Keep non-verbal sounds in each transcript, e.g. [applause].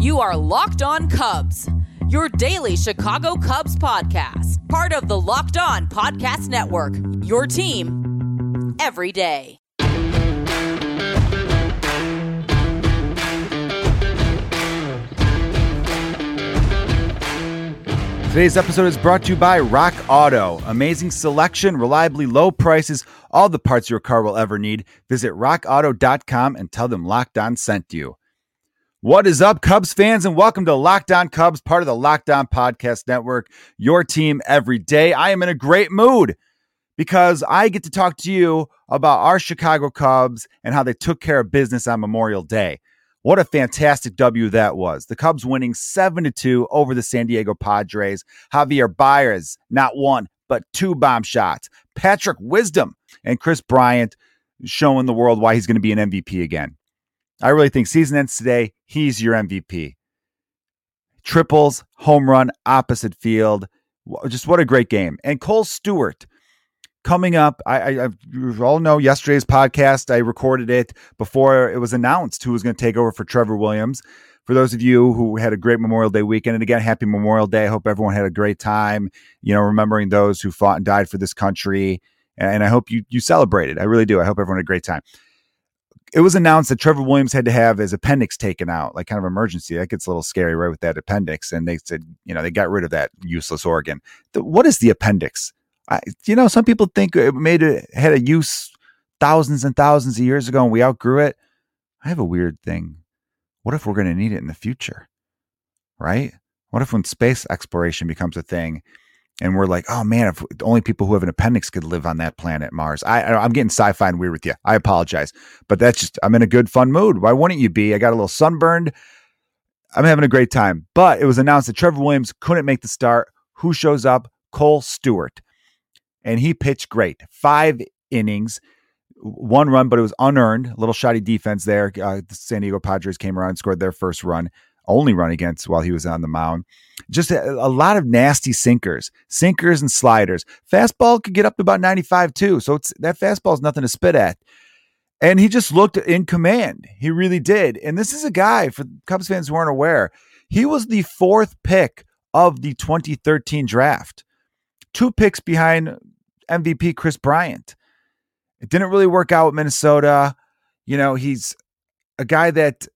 You are Locked On Cubs, your daily Chicago Cubs podcast, part of the Locked On Podcast Network, your team every day. Today's episode is brought to you by Rock Auto. Amazing selection, reliably low prices, all the parts your car will ever need. Visit rockauto.com and tell them Locked On sent you. What is up, Cubs fans, and welcome to Locked On Cubs, part of the Locked On Podcast Network, your team every day. I am in a great mood because I get to talk to you about our Chicago Cubs and how they took care of business on Memorial Day. What a fantastic W that was. The Cubs winning 7 to 2 over the San Diego Padres. Javier Baez, not one, but two bomb shots. Patrick Wisdom and Kris Bryant showing the world why he's going to be an MVP again. I really think season ends today. He's your MVP. Triples, home run, opposite field. Just what a great game. And Kohl Stewart coming up. I, I, I you all know yesterday's podcast. I recorded it before it was announced who was going to take over for Trevor Williams. For those of you who had a great Memorial Day weekend, and again, happy Memorial Day. I hope everyone had a great time. You know, remembering those who fought and died for this country, and I hope you you celebrated. I really do. I hope everyone had a great time. It was announced that Trevor Williams had to have his appendix taken out, like kind of emergency. That gets a little scary, right, with that appendix. And they said, you know, they got rid of that useless organ. The, what is the appendix? I, you know, some people think it made it had a use thousands and thousands of years ago and we outgrew it. I have a weird thing. What if we're going to need it in the future? Right? What if when space exploration becomes a thing and we're like, oh man, if only people who have an appendix could live on that planet Mars. I, I'm getting sci-fi and weird with you. I apologize, but that's just I'm in a good fun mood. Why wouldn't you be? I got a little sunburned. I'm having a great time. But it was announced that Trevor Williams couldn't make the start. Who shows up? Kohl Stewart and he pitched great. Five innings, one run, but it was unearned. A little shoddy defense there. Uh, the San Diego Padres came around scored their first run, only run against while he was on the mound. Just a, a lot of nasty sinkers, sinkers and sliders. Fastball could get up to about 95 too. So that fastball is nothing to spit at. And he just looked in command. He really did. And this is a guy, for Cubs fans who aren't aware, he was the fourth pick of the 2013 draft two picks behind MVP Kris Bryant. It didn't really work out with Minnesota. You know, he's a guy that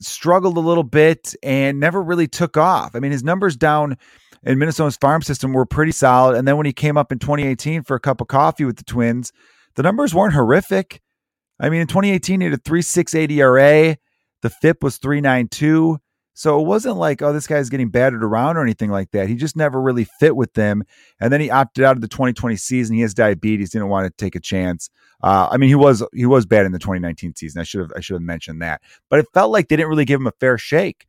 struggled a little bit and never really took off. I mean, his numbers down in Minnesota's farm system were pretty solid. And then when he came up in 2018 for a cup of coffee with the Twins, the numbers weren't horrific. I mean, in 2018, he had a 3.68 ERA. The FIP was 3.92. So it wasn't like, oh, this guy's getting battered around or anything like that. He just never really fit with them. And then he opted out of the 2020 season. He has diabetes, didn't want to take a chance. Uh, I mean, he was he was bad in the 2019 season. I should have I should have mentioned that. But it felt like they didn't really give him a fair shake.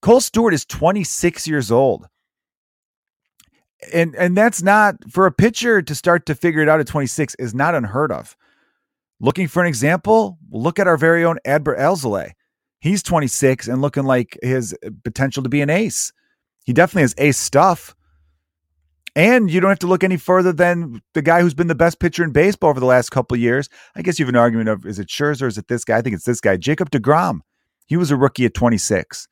Kohl Stewart is 26 years old. And and that's not for a pitcher to start to figure it out at 26 is not unheard of. Looking for an example, look at our very own Adbert Alzolay. He's 26 and looking like his uh, potential to be an ace. He definitely has ace stuff. And you don't have to look any further than the guy who's been the best pitcher in baseball over the last couple years. I guess you have an argument of is it Scherzer or is it this guy? I think it's this guy, Jacob DeGrom. He was a rookie at 26.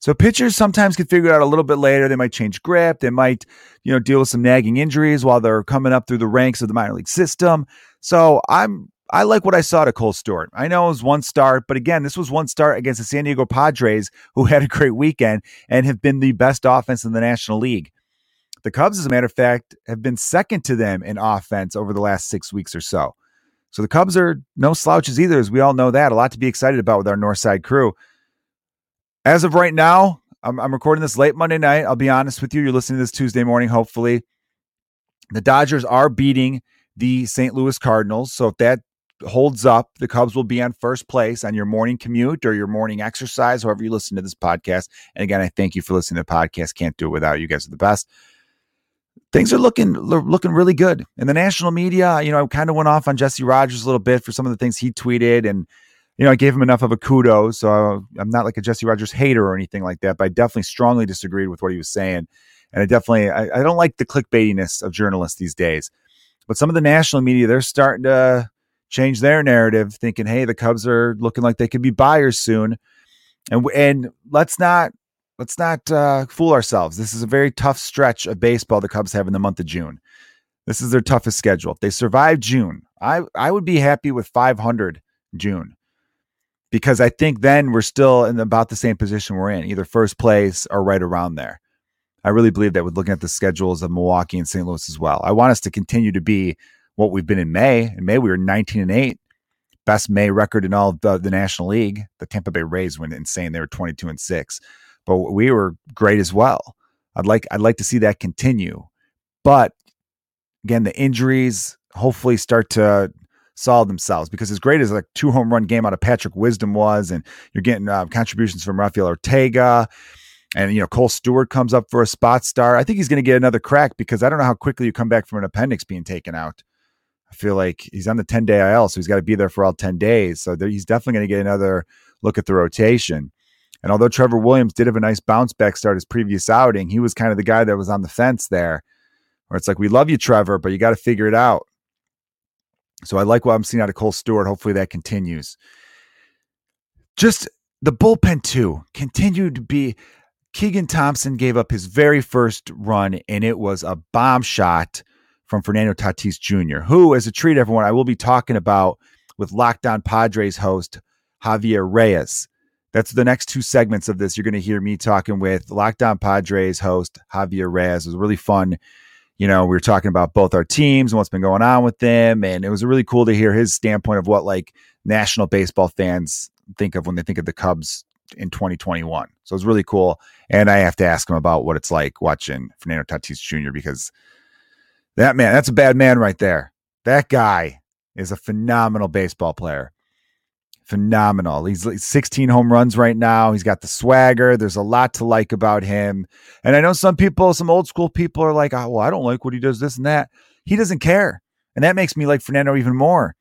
So pitchers sometimes can figure it out a little bit later. They might change grip. They might, you know, deal with some nagging injuries while they're coming up through the ranks of the minor league system. So I'm I like what I saw to Kohl Stewart. I know it was one start, but again, this was one start against the San Diego Padres, who [laughs] had a great weekend and have been the best offense in the National League. The Cubs, as a matter of fact, have been second to them in offense over the last six weeks or so. So the Cubs are no slouches either, as we all know that. A lot to be excited about with our North Side crew. As of right now, I'm, I'm recording this late Monday night. I'll be honest with you. You're listening to this Tuesday morning, hopefully. The Dodgers are beating the St. Louis Cardinals. So if that holds up, the Cubs will be on first place on your morning commute or your morning exercise, however you listen to this podcast. And again, I thank you for listening to the podcast. Can't do it without you guys are the best. Things are looking looking really good in the national media. You know, I kind of went off on Jesse Rogers a little bit for some of the things he tweeted, and you know, I gave him enough of a kudos. So I'm not like a Jesse Rogers hater or anything like that, but I definitely strongly disagreed with what he was saying, and I definitely I, I don't like the clickbaitiness of journalists these days. But some of the national media, they're starting to change their narrative, thinking, hey, the Cubs are looking like they could be buyers soon. And and let's not let's not uh, fool ourselves. This is a very tough stretch of baseball the Cubs have in the month of June. This is their toughest schedule. If they survive June. I I would be happy with 500 June because I think then we're still in about the same position we're in, either first place or right around there. I really believe that with looking at the schedules of Milwaukee and St. Louis as well. I want us to continue to be what we've been in May. In May, we were 19 and 8, best May record in all the, the National League. The Tampa Bay Rays went insane. They were 22 and 6, but we were great as well. I'd like I'd like to see that continue. But again, the injuries hopefully start to solve themselves because as great as a two home run game out of Patrick Wisdom was, and you're getting uh, contributions from Rafael Ortega, and you know Kohl Stewart comes up for a spot star. I think he's going to get another crack because I don't know how quickly you come back from an appendix being taken out. I feel like he's on the 10 day IL, so he's got to be there for all 10 days. So there, he's definitely going to get another look at the rotation. And although Trevor Williams did have a nice bounce back start his previous outing, he was kind of the guy that was on the fence there, where it's like, we love you, Trevor, but you got to figure it out. So I like what I'm seeing out of Kohl Stewart. Hopefully that continues. Just the bullpen, too, continued to be. Keegan Thompson gave up his very first run, and it was a bomb shot from Fernando Tatis Jr., who, as a treat, everyone, I will be talking about with Locked On Padres host Javier Reyes. That's the next two segments of this. You're going to hear me talking with Locked On Padres host Javier Reyes. It was really fun you know, we were talking about both our teams and what's been going on with them. And it was really cool to hear his standpoint of what like national baseball fans think of when they think of the Cubs in 2021. So it was really cool. And I have to ask him about what it's like watching Fernando Tatis Jr. because that man, that's a bad man right there. That guy is a phenomenal baseball player phenomenal. He's 16 home runs right now. He's got the swagger. There's a lot to like about him. And I know some people, some old school people are like, oh, well, I don't like what he does, this and that. He doesn't care. And that makes me like Fernando even more.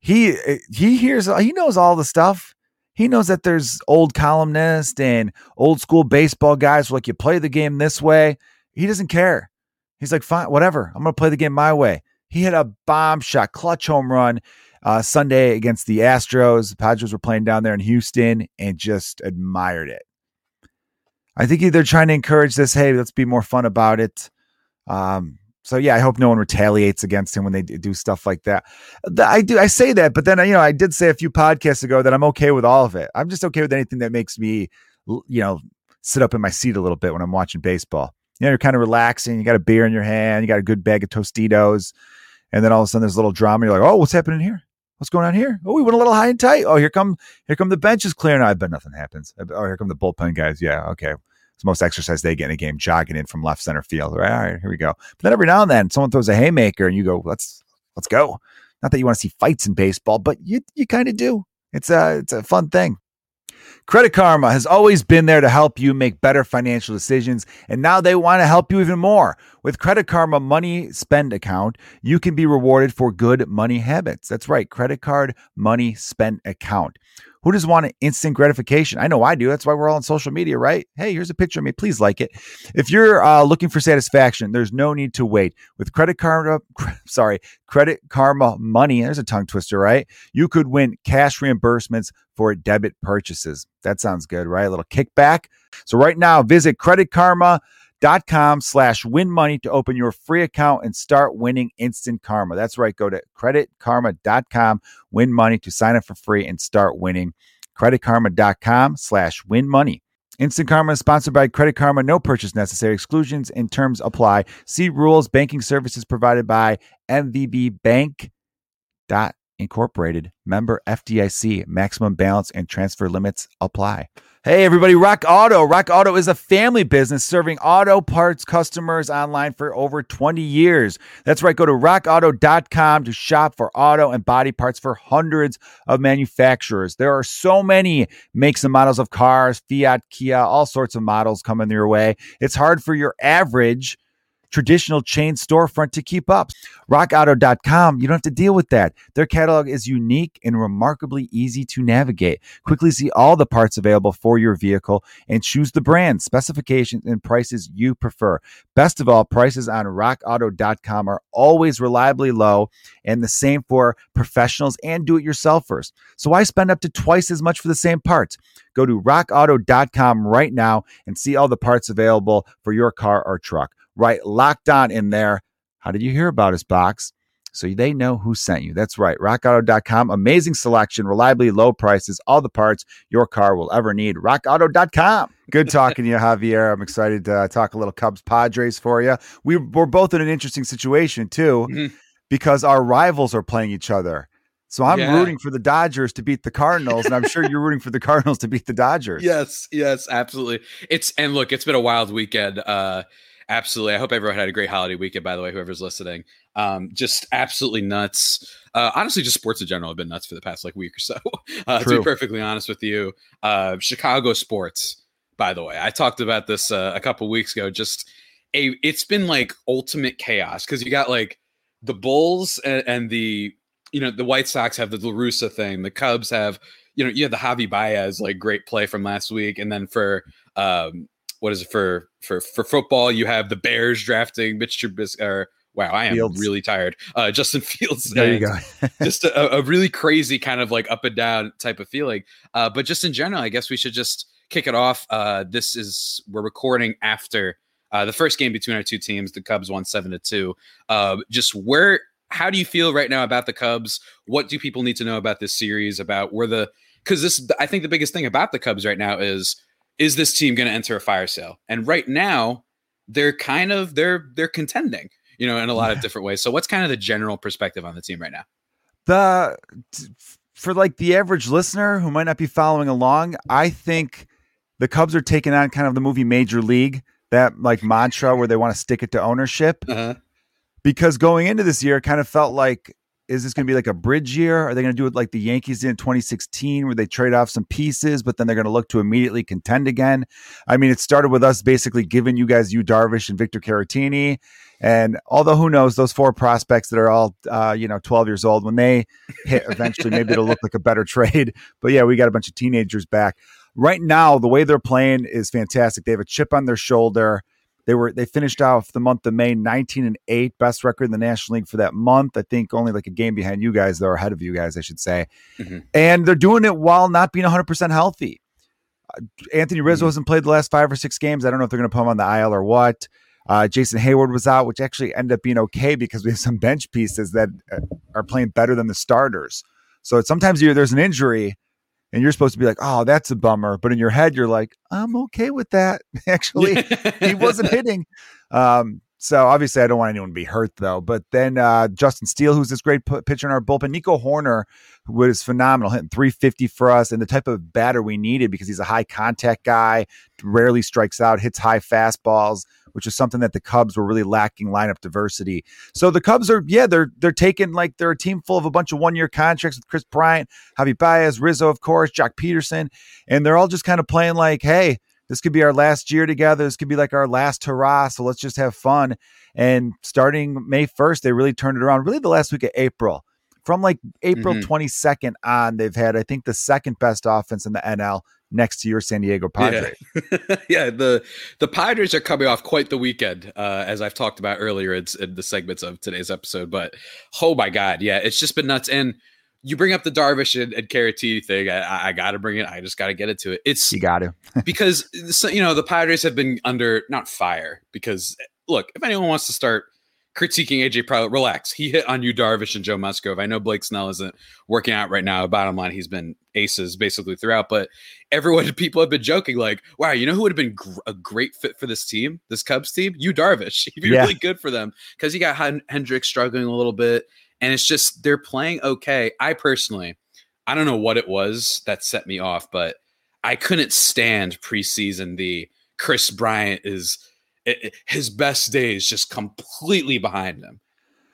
He he hears he knows all the stuff. He knows that there's old columnists and old school baseball guys like you play the game this way. He doesn't care. He's like, fine, whatever. I'm gonna play the game my way. He hit a bomb shot, clutch home run uh, Sunday against the Astros. The Padres were playing down there in Houston and just admired it. I think they're trying to encourage this. Hey, let's be more fun about it. Um, so yeah, I hope no one retaliates against him when they do stuff like that. I do. I say that, but then you know, I did say a few podcasts ago that I'm okay with all of it. I'm just okay with anything that makes me, you know, sit up in my seat a little bit when I'm watching baseball. You know, you're kind of relaxing. You got a beer in your hand. You got a good bag of Tostitos, and then all of a sudden there's a little drama. You're like, oh, what's happening here? What's going on here? Oh, we went a little high and tight. Oh, here come here come the benches clearing. I bet nothing happens. Oh, here come the bullpen guys. Yeah, okay. It's the most exercise they get in a game, jogging in from left center field. Right, all right, here we go. But then every now and then, someone throws a haymaker, and you go, "Let's let's go." Not that you want to see fights in baseball, but you you kind of do. It's a it's a fun thing. Credit Karma has always been there to help you make better financial decisions, and now they want to help you even more. With Credit Karma Money Spend account, you can be rewarded for good money habits. That's right, credit card money spend account. Who does want instant gratification? I know I do. That's why we're all on social media, right? Hey, here's a picture of me. Please like it. If you're uh, looking for satisfaction, there's no need to wait. With Credit Karma, [laughs] sorry, Credit Karma Money, there's a tongue twister, right? You could win cash reimbursements for debit purchases. That sounds good, right? A little kickback. So right now, visit Credit Karma dot com slash win money to open your free account and start winning instant karma. That's right. Go to creditkarma.com, win money to sign up for free and start winning. Creditkarma.com slash win money. Instant Karma is sponsored by Credit Karma. No purchase necessary. Exclusions and terms apply. See rules. Banking services provided by MVB Bank. Dot Incorporated. Member FDIC. Maximum balance and transfer limits apply. Hey, everybody, Rock Auto. Rock Auto is a family business serving auto parts customers online for over 20 years. That's right. Go to rockauto.com to shop for auto and body parts for hundreds of manufacturers. There are so many makes and models of cars, Fiat, Kia, all sorts of models coming your way. It's hard for your average traditional chain storefront to keep up. RockAuto.com, you don't have to deal with that. Their catalog is unique and remarkably easy to navigate. Quickly see all the parts available for your vehicle and choose the brand, specifications, and prices you prefer. Best of all, prices on RockAuto.com are always reliably low and the same for professionals and do it yourselfers. So why spend up to twice as much for the same parts? Go to rockauto.com right now and see all the parts available for your car or truck. Right, locked on in there. How did you hear about us, Box? So they know who sent you. That's right. RockAuto.com. Amazing selection, reliably low prices, all the parts your car will ever need. RockAuto.com. Good talking to you, Javier. I'm excited to talk a little Cubs Padres for you. We, we're both in an interesting situation, too, mm-hmm. because our rivals are playing each other. So I'm yeah. rooting for the Dodgers to beat the Cardinals, and I'm sure you're rooting for the Cardinals to beat the Dodgers. [laughs] Yes, yes, absolutely. It's and look, it's been a wild weekend. Uh, absolutely. I hope everyone had a great holiday weekend. By the way, whoever's listening, um, just absolutely nuts. Uh, honestly, just sports in general have been nuts for the past like week or so. [laughs] Uh, to be perfectly honest with you, uh, Chicago sports. By the way, I talked about this uh, a couple weeks ago. Just a, it's been like ultimate chaos because you got like the Bulls and, and the you know, the White Sox have the La Russa thing. The Cubs have, you know, you have the Javi Baez like great play from last week, and then for um, what is it for for for football? You have the Bears drafting Mitch Trubisky. Or wow, I am Fields. really tired. Uh, Justin [laughs] Fields. There you go. [laughs] just a, a, really crazy kind of like up and down type of feeling. Uh, but just in general, I guess we should just kick it off. Uh, this is we're recording after. Uh, the first game between our two teams, the Cubs won seven to two. Uh, just where how do you feel right now about the Cubs? What do people need to know about this series? About where the because this I think the biggest thing about the Cubs right now is is this team going to enter a fire sale? And right now they're kind of they're they're contending, you know, in a lot of different ways. So what's kind of the general perspective on the team right now? The for like the average listener who might not be following along, I think the Cubs are taking on kind of the movie Major League, that like mantra where they want to stick it to ownership. Uh-huh because going into this year, it kind of felt like, is this going to be like a bridge year? Are they going to do it like the Yankees did in 2016, where they trade off some pieces, but then they're going to look to immediately contend again? I mean, it started with us basically giving you guys Yu Darvish and Victor Caratini. And although who knows, those four prospects that are all, uh, you know, 12 years old, when they hit eventually, maybe it'll look like a better [laughs] trade. But yeah, we got a bunch of teenagers back. Right now, the way they're playing is fantastic. They have a chip on their shoulder. They were they finished off the month of May 19 and 8, best record in the National League for that month. I think only like a game behind you guys, though, ahead of you guys, I should say. Mm-hmm. And they're doing it while not being 100% healthy. Uh, Anthony Rizzo mm-hmm. hasn't played the last five or six games. I don't know if they're going to put him on the IL or what. Uh, Jason Heyward was out, which actually ended up being okay because we have some bench pieces that uh, are playing better than the starters. So sometimes there's an injury and you're supposed to be like, oh, that's a bummer. But in your head, you're like, I'm okay with that. [laughs] Actually, he wasn't [laughs] hitting. Um, so obviously, I don't want anyone to be hurt though. But then uh, Justin Steele, who's this great p- pitcher in our bullpen, Nico Hoerner was phenomenal, hitting 350 for us, and the type of batter we needed because he's a high contact guy, rarely strikes out, hits high fastballs which is something that the Cubs were really lacking lineup diversity. So the Cubs are, yeah, they're they're taking like they're a team full of a bunch of one year contracts with Kris Bryant, Javi Baez, Rizzo, of course, Joc Pederson, and they're all just kind of playing like, hey, this could be our last year together. This could be like our last hurrah. So let's just have fun. And starting May 1st, they really turned it around. Really, the last week of April. From like April mm-hmm. 22nd on, they've had, I think, the second best offense in the NL next to your San Diego Padres. Yeah, [laughs] yeah the the Padres are coming off quite the weekend, uh, as I've talked about earlier in, in, the segments of today's episode. But oh my god, yeah, it's just been nuts. And you bring up the Darvish and, and Caratini thing. I, I got to bring it. I just got to get into it. It's you got to [laughs] because you know the Padres have been under not fire because look, if anyone wants to start critiquing AJ Preller. Relax. He hit on Yu Darvish and Joe Musgrove. I know Blake Snell isn't working out right now. Bottom line, he's been aces basically throughout. But everyone, [laughs] people have been joking like, "Wow, you know who would have been gr- a great fit for this team, this Cubs team? Yu Darvish. [laughs] He'd be yeah. really good for them because you got H- Hendricks struggling a little bit, and it's just they're playing okay. I personally, I don't know what it was that set me off, but I couldn't stand preseason the Kris Bryant is it, his best days just completely behind him.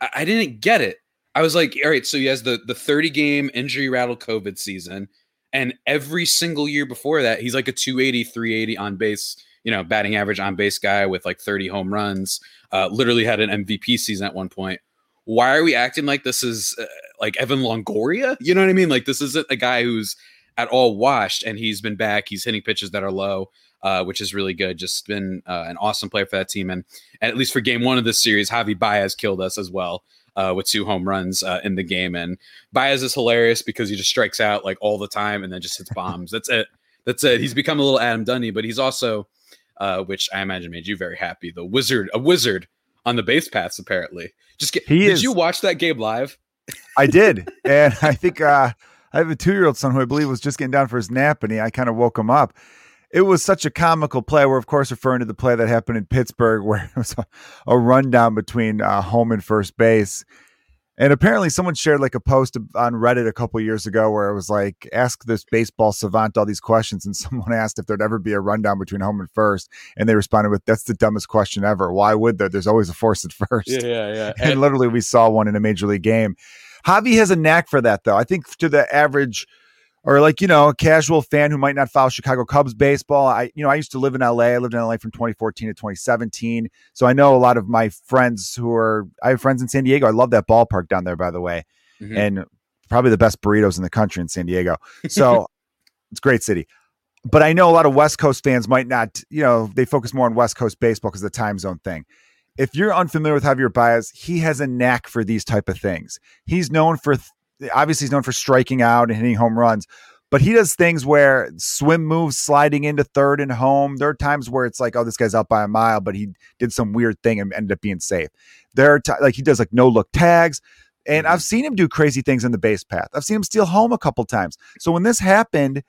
I, I didn't get it. I was like, all right, so he has the the 30 game injury rattle COVID season, and every single year before that, he's like a 280, 380 on base, you know, batting average on base guy with like 30 home runs, uh, literally had an MVP season at one point. Why are we acting like this is uh, like Evan Longoria? You know what I mean? Like this isn't a guy who's at all washed and he's been back. He's hitting pitches that are low. Uh, which is really good. Just been uh, an awesome player for that team, and, and at least for game one of this series, Javi Baez killed us as well uh, with two home runs uh, in the game. And Baez is hilarious because he just strikes out like all the time and then just hits bombs. That's it. That's it. He's become a little Adam Dunny, but he's also, uh, which I imagine made you very happy, the wizard, a wizard on the base paths. Apparently, just get, he did is. you watch that game live? I did, [laughs] and I think uh, I have a two-year-old son who I believe was just getting down for his nap, and he, I kind of woke him up it was such a comical play. We're of course referring to the play that happened in Pittsburgh, [laughs] where it was a, a rundown between uh, home and first base. And apparently, someone shared like a post on Reddit a couple years ago where it was like, ask this baseball savant all these questions. And [laughs] someone asked if there'd ever be a rundown between home and first. And they responded with, that's the dumbest question ever. Why would there? There's always a force at [laughs] first. Yeah, yeah, yeah. And, and literally, we saw one in a major league game. Javi has a knack for that, though. I think to the average or like you know a casual fan who might not follow Chicago Cubs baseball. I you know I used to live in LA. I lived in LA from 2014 to 2017, so I know a lot of my friends who are. I have friends in San Diego. I love that ballpark down there, by the way, mm-hmm. and probably the best burritos in the country in San Diego. So [laughs] it's a great city. But I know a lot of West Coast fans might not, you know, they focus more on West Coast baseball because the time zone thing if you're unfamiliar with Javier Baez, he has a knack for these type of things. He's known for obviously he's known for striking out and hitting home runs, but he does things where swim moves sliding into third and home. There are times where it's like, oh, this guy's up by a mile, but he did some weird thing and ended up being safe. There are t- like he does like no look tags. And I've mm-hmm. seen him do crazy things in the base path. I've seen him steal home a couple times. So when this happened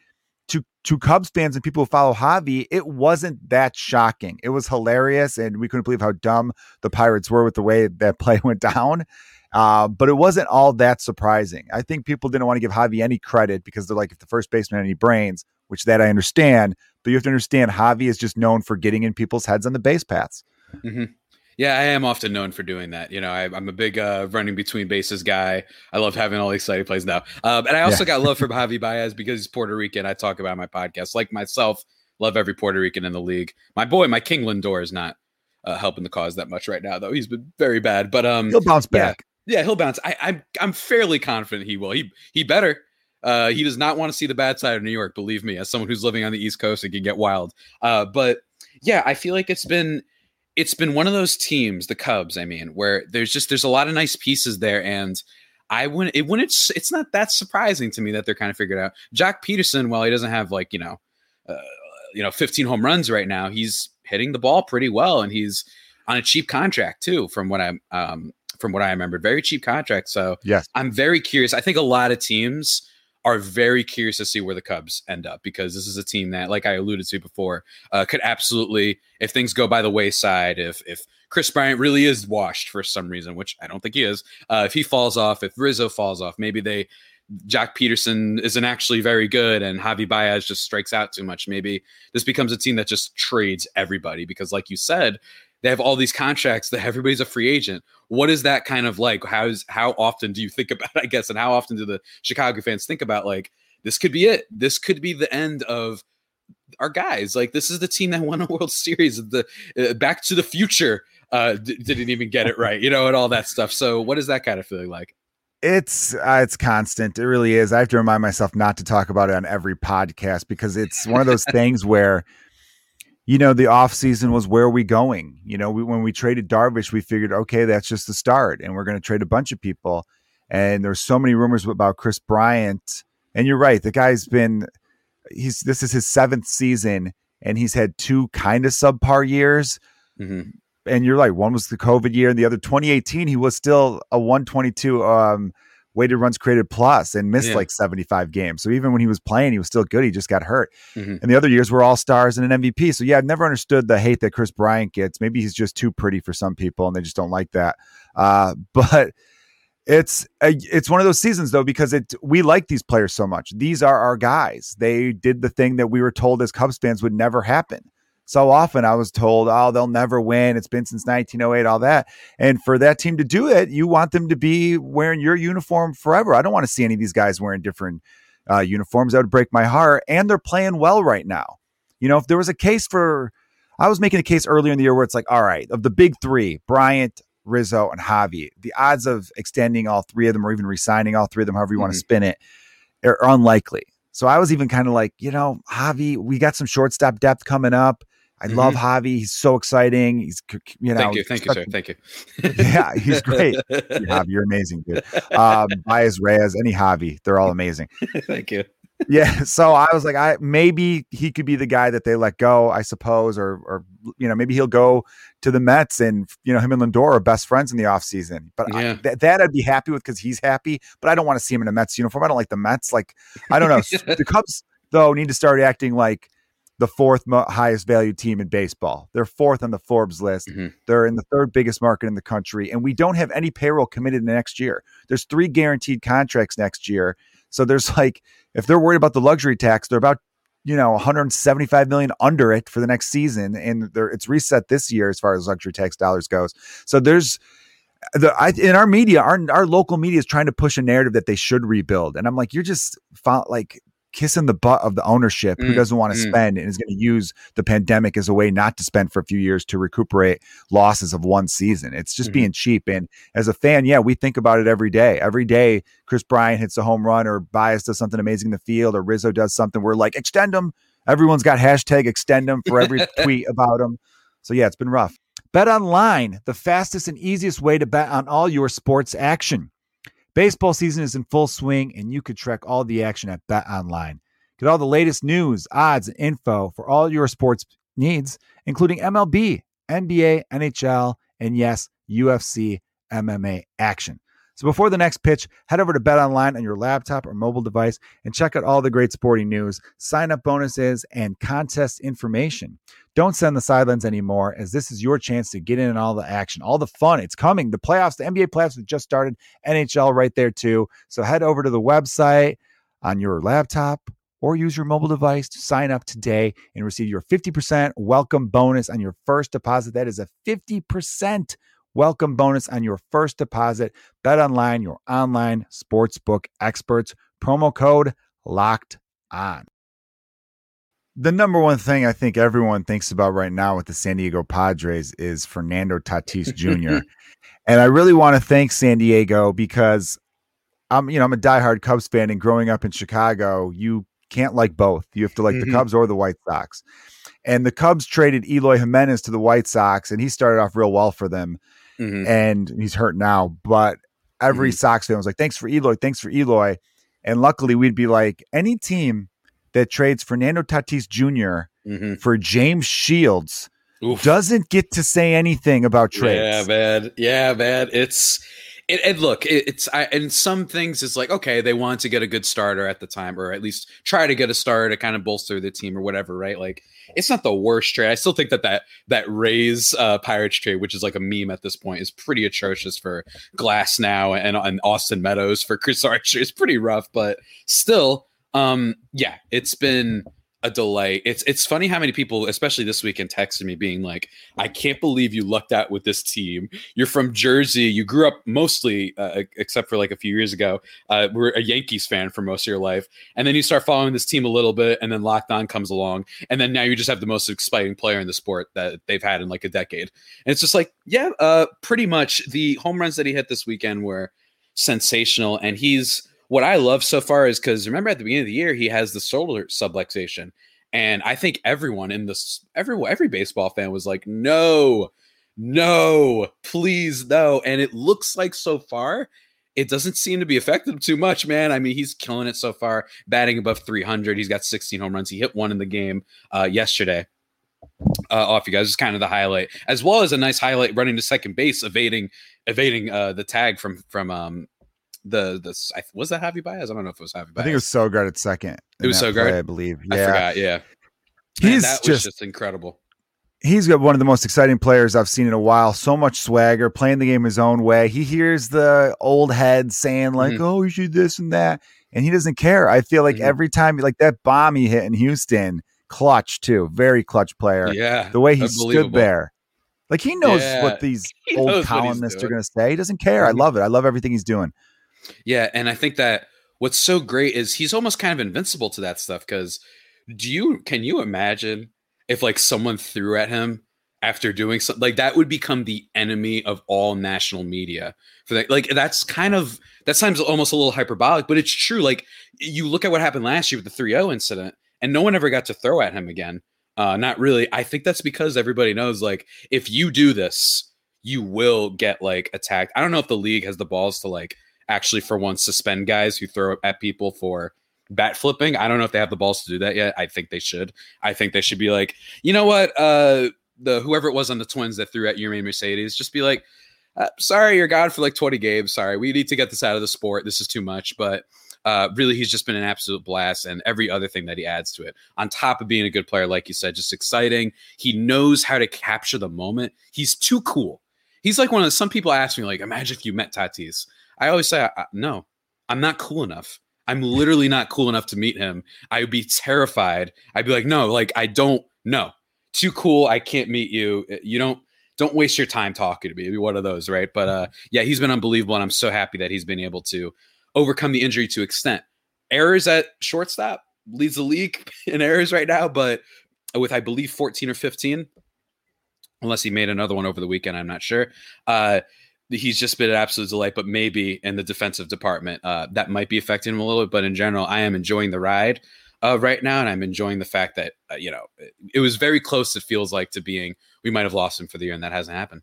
to to Cubs fans and people who follow Javi, it wasn't that shocking. It was hilarious, and we couldn't believe how dumb the Pirates were with the way that [laughs] play went down. Uh, but it wasn't all that surprising. I think people didn't want to give Javi any credit because they're like, if the first baseman had any brains, which that I understand, but you have to understand Javi is just known for getting in people's heads on the base paths. Mm-hmm. Yeah, I am often known for doing that. You know, I, am a big uh, running between bases guy. I love having all these exciting plays now. Um, and I also yeah. got love for [laughs] Javi Baez because he's Puerto Rican. I talk about my podcast. Like myself, love every Puerto Rican in the league. My boy, my King Lindor is not uh, helping the cause that much right now, though. He's been very bad. But um, he'll bounce back. Yeah, he'll bounce. I, I'm I'm fairly confident he will. He he better. Uh, he does not want to see the bad side of New York. Believe me, as someone who's living on the East Coast, it can get wild. Uh, but yeah, I feel like it's been it's been one of those teams, the Cubs. I mean, where there's just there's a lot of nice pieces there, and I wouldn't it wouldn't it's not that surprising to me that they're kind of figured out. Joc Pederson, while he doesn't have like you know, uh, you know, 15 home runs right now, he's hitting the ball pretty well, and he's on a cheap contract too, from what I'm um, from what I remember. Very cheap contract. So yes, I'm very curious. I think a lot of teams are very curious to see where the Cubs end up because this is a team that, like I alluded to before, uh, could absolutely, if things go by the wayside, if if Kris Bryant really is washed for some reason, which I don't think he is, uh, if he falls off, if Rizzo falls off, maybe they Joc Pederson isn't actually very good and Javi Baez just strikes out too much. Maybe this becomes a team that just trades everybody because, like you said, they have all these contracts that everybody's a free agent. What is that kind of like? How's how often do you think about? [laughs] I guess, and how often do the Chicago fans think about like this could be it? This could be the end of our guys. Like this is the team that won a World [laughs] Series. The uh, Back to the Future uh, d- didn't even get it right, you know, and all that stuff. So, what is that kind of feeling like? It's uh, it's constant. It really is. I have to remind myself not to talk about it on every podcast because it's one of those [laughs] things where you know, the off season was where are we going? You know, we, when we traded Darvish, we figured, okay, that's just the start, and we're going to trade a bunch of people. And there's so many rumors about Kris Bryant, and you're right. The guy's been he's this is his seventh season, and he's had two kind of subpar years. Mm-hmm. And you're like, one was the COVID year, and the other 2018, he was still a 122 um, weighted runs created plus and missed yeah. like 75 games. So even when he was playing, he was still good. He just got hurt. Mm-hmm. And the other years were all stars and an MVP. So yeah, I've never understood the hate that Kris Bryant gets. Maybe he's just too pretty for some people and they just don't like that. Uh, [laughs] but it's a, it's one of those seasons though because it we like these players so much. These are our guys. They did the thing that we were told as Cubs fans would never happen so often I was told, oh, they'll never win. It's been since 1908, all that. And for that team to do it, you want them to be wearing your uniform forever. I don't want to see any of these guys wearing different uh, uniforms. That would break my heart. And they're playing well right now. You know, if there was a case for, I was making a case earlier in the year where it's like, all right, of the big three, Bryant, Rizzo, and Javi, the odds of extending all three of them or even resigning all three of them, however you mm-hmm. want to spin it, are unlikely. So I was even kind of like, you know, Javi, we got some shortstop depth coming up. I mm-hmm. love Javi. He's so exciting. He's, you know, thank you, thank you, sir. Thank you. [laughs] yeah, he's great. [laughs] Javi, you're amazing, dude. Um, Baez, Reyes, any Javi, they're all amazing. [laughs] thank you yeah. So I was like, I maybe he could be the guy that they let go, I suppose, or or you know, maybe he'll go to the Mets and you know, him and Lindor are best friends in the offseason. But yeah. I, th- that I'd be happy with because he's happy. But I don't want to see him in a Mets uniform. I don't like the Mets. Like, I don't know. the Cubs though need to start acting like the fourth mo- highest value team in baseball. They're fourth on the Forbes list. Mm-hmm. They're in the third biggest market in the country, and we don't have any payroll committed in the next year. There's three guaranteed contracts next year. So there's like if they're worried about the luxury tax, they're about you know 175 million under it for the next season, and it's reset this year as far as luxury tax dollars goes. So there's the I, in our media, our our local media is trying to push a narrative that they should rebuild, and I'm like, you're just like kissing the butt of the ownership who mm, doesn't want to mm. spend and is going to use the pandemic as a way not to spend for a few years to recuperate losses of one season. It's just mm-hmm. being cheap. And as a fan, yeah, we think about it every day. Every day, Kris Bryant hits a home run or Baez does something amazing in the field or Rizzo does something. We're like, extend them. Everyone's got hashtag extend them for every [laughs] tweet about them. So yeah, it's been rough. Bet online, the fastest and easiest way to bet on all your sports action. Baseball season is in full swing, and you could track all the action at Bet Online. Get all the latest news, odds, and info for all your sports needs, including MLB, NBA, NHL, and yes, UFC MMA action. So before the next pitch, head over to Bet Online on your laptop or mobile device and check out all the great sporting news, sign up bonuses, and contest information. Don't send the sidelines anymore, as this is your chance to get in on all the action, all the fun. It's coming. The playoffs, the NBA playoffs have just started, NHL right there too. So head over to the website on your laptop or use your mobile device to sign up today and receive your 50% welcome bonus on your first deposit. That is a 50% welcome bonus on your first deposit. Bet online, your online sportsbook experts. Promo code locked on the number one thing I think everyone thinks about right now with the San Diego Padres is Fernando Tatis Jr. [laughs] and I really want to thank San Diego because I'm, you know, I'm a diehard Cubs fan, and growing up in Chicago, you can't like both. You have to like mm-hmm. the Cubs or the White Sox. And the Cubs traded Eloy Jimenez to the White Sox, and he started off real well for them. Mm-hmm. And he's hurt now, but every mm-hmm. Sox fan was like, "Thanks for Eloy, thanks for Eloy." And luckily, we'd be like, any team that trades Fernando Tatis junior mm-hmm. for James Shields Oof. doesn't get to say anything about trades. Yeah, man. Yeah, man. It's it, and look, it, it's I, and some things it's like okay, they want to get a good starter at the time, or at least try to get a starter to kind of bolster the team or whatever, right? Like it's not the worst trade. I still think that that that Rays uh, Pirates trade, which is like a meme at this point, is pretty atrocious for Glasnow and and Austin Meadows for Chris Archer. It's pretty rough, but still, um, yeah, it's been a delay. It's it's funny how many people, especially this weekend, texted me being like, "I can't believe you lucked out with this team. You're from Jersey. You grew up mostly, uh, except for like a few years ago, uh, we're a Yankees fan for most of your life, and then you start following this team a little bit, and then Locked On comes along, and then now you just have the most exciting player in the sport that they've had in like a decade. And it's just like, yeah, uh, pretty much the home runs that he hit this weekend were sensational, and he's what I love so far is because remember at the beginning of the year he has the shoulder subluxation, and I think everyone in this every every baseball fan was like, no, no, please no, and it looks like so far it doesn't seem to be affected too much, man. I mean, he's killing it so far, batting above 300. He's got 16 home runs. He hit one in the game uh, yesterday. Uh, off you guys, is kind of the highlight, as well as a nice highlight running to second base, evading evading uh, the tag from from um, the the was that Javi Baez? I don't know if it was Javi Baez. I think it was Sogard at second. It was Sogard, I believe. Yeah. I forgot. Yeah, he's Man, just, just incredible. He's got one of the most exciting players I've seen in a while. So much swagger, playing the game his own way. He hears the old heads saying like, mm-hmm. "Oh, you should this and that," and he doesn't care. I feel like mm-hmm. every time, like that bomb he hit in Houston, clutch too, very clutch player. Yeah, the way he stood there. Like he knows yeah. what these [laughs] he old columnists are going to say. He doesn't care. I mm-hmm. love it. I love everything he's doing. Yeah, and I think that what's so great is he's almost kind of invincible to that stuff because do you can you imagine if like someone threw at him after doing something like that would become the enemy of all national media for that like that's kind of that sounds almost a little hyperbolic but it's true like you look at what happened last year with the 3-0 incident and no one ever got to throw at him again uh not really i think that's because everybody knows like if you do this you will get like attacked i don't know if the league has the balls to like actually for once suspend guys who throw at people for bat flipping i don't know if they have the balls to do that yet i think they should i think they should be like you know what uh the whoever it was on the Twins that threw at Yermin Mercedes, just be like, uh, sorry, you're gone for like 20 games. Sorry, we need to get this out of the sport. This is too much. But uh, really, he's just been an absolute blast, and every other thing that he adds to it, on top of being a good player, like you said, just exciting. He knows how to capture the moment. He's too cool. He's like one of the, some people ask me, like, imagine if you met Tatis. I always say, no, I'm not cool enough. I'm literally not cool enough to meet him. I would be terrified. I'd be like, no, like I don't know too cool. I can't meet you. Uh, you don't don't waste your time talking to me. Be one of those, right? But uh, yeah, he's been unbelievable, and I'm so happy that he's been able to overcome the injury to extent. Errors at shortstop leads the league [laughs] in errors right now, but with I believe 14 or 15, unless he made another one over the weekend, I'm not sure. Uh, he's just been an absolute delight. But maybe in the defensive department, uh, that might be affecting him a little bit. But in general, I am enjoying the ride uh, right now, and I'm enjoying the fact that uh, you know it, it was very close. It feels like to being we might have lost him for the year, and that hasn't happened.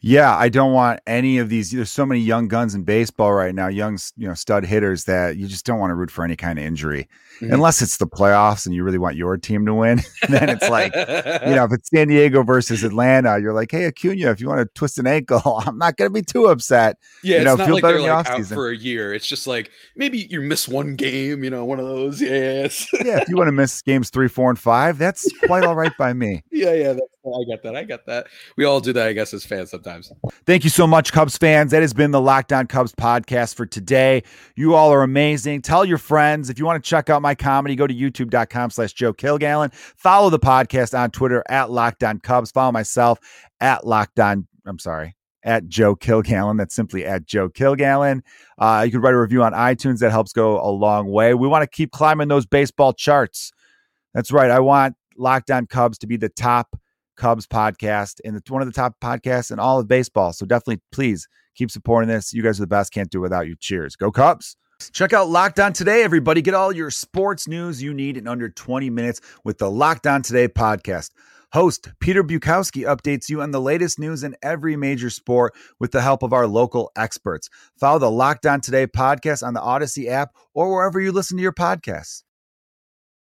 Yeah, I don't want any of these. There's so many young guns in baseball right now, young you know stud hitters that you just don't want to root for any kind of injury, mm-hmm. unless it's the playoffs and you really want your team to win. [laughs] then it's like, you know, if it's San Diego versus Atlanta, you're like, hey Acuna, if you want to twist an ankle, [laughs] I'm not going to be too upset. Yeah, you know, it's not like they're like out for a year. It's just like maybe you miss one game, you know, one of those. Yes. [laughs] yeah, if you want to miss games three, four, and five, that's quite all right by me. Yeah, yeah, I got that. I got that. We all do that, I guess, as fans sometimes. Thank you so much, Cubs fans. That has been the Locked On Cubs podcast for today. You all are amazing. Tell your friends. If you want to check out my comedy, go to youtube.com slash Joe Kilgallen. Follow the podcast on Twitter at Locked On Cubs. Follow myself at Locked On. I'm sorry, at Joe Kilgallen. That's simply at Joe Kilgallen. Uh, you can write a review on iTunes. That helps go a long way. We want to keep climbing those baseball charts. That's right. I want Locked On Cubs to be the top Cubs podcast and it's one of the top podcasts in all of baseball. So definitely, please keep supporting this. You guys are the best. Can't do it without you. Cheers. Go Cubs. Check out Locked On Today, everybody. Get all your sports news you need in under 20 minutes with the Locked On Today podcast. Host Peter Bukowski updates you on the latest news in every major sport with the help of our local experts. Follow the Locked On Today podcast on the Odyssey app or wherever you listen to your podcasts.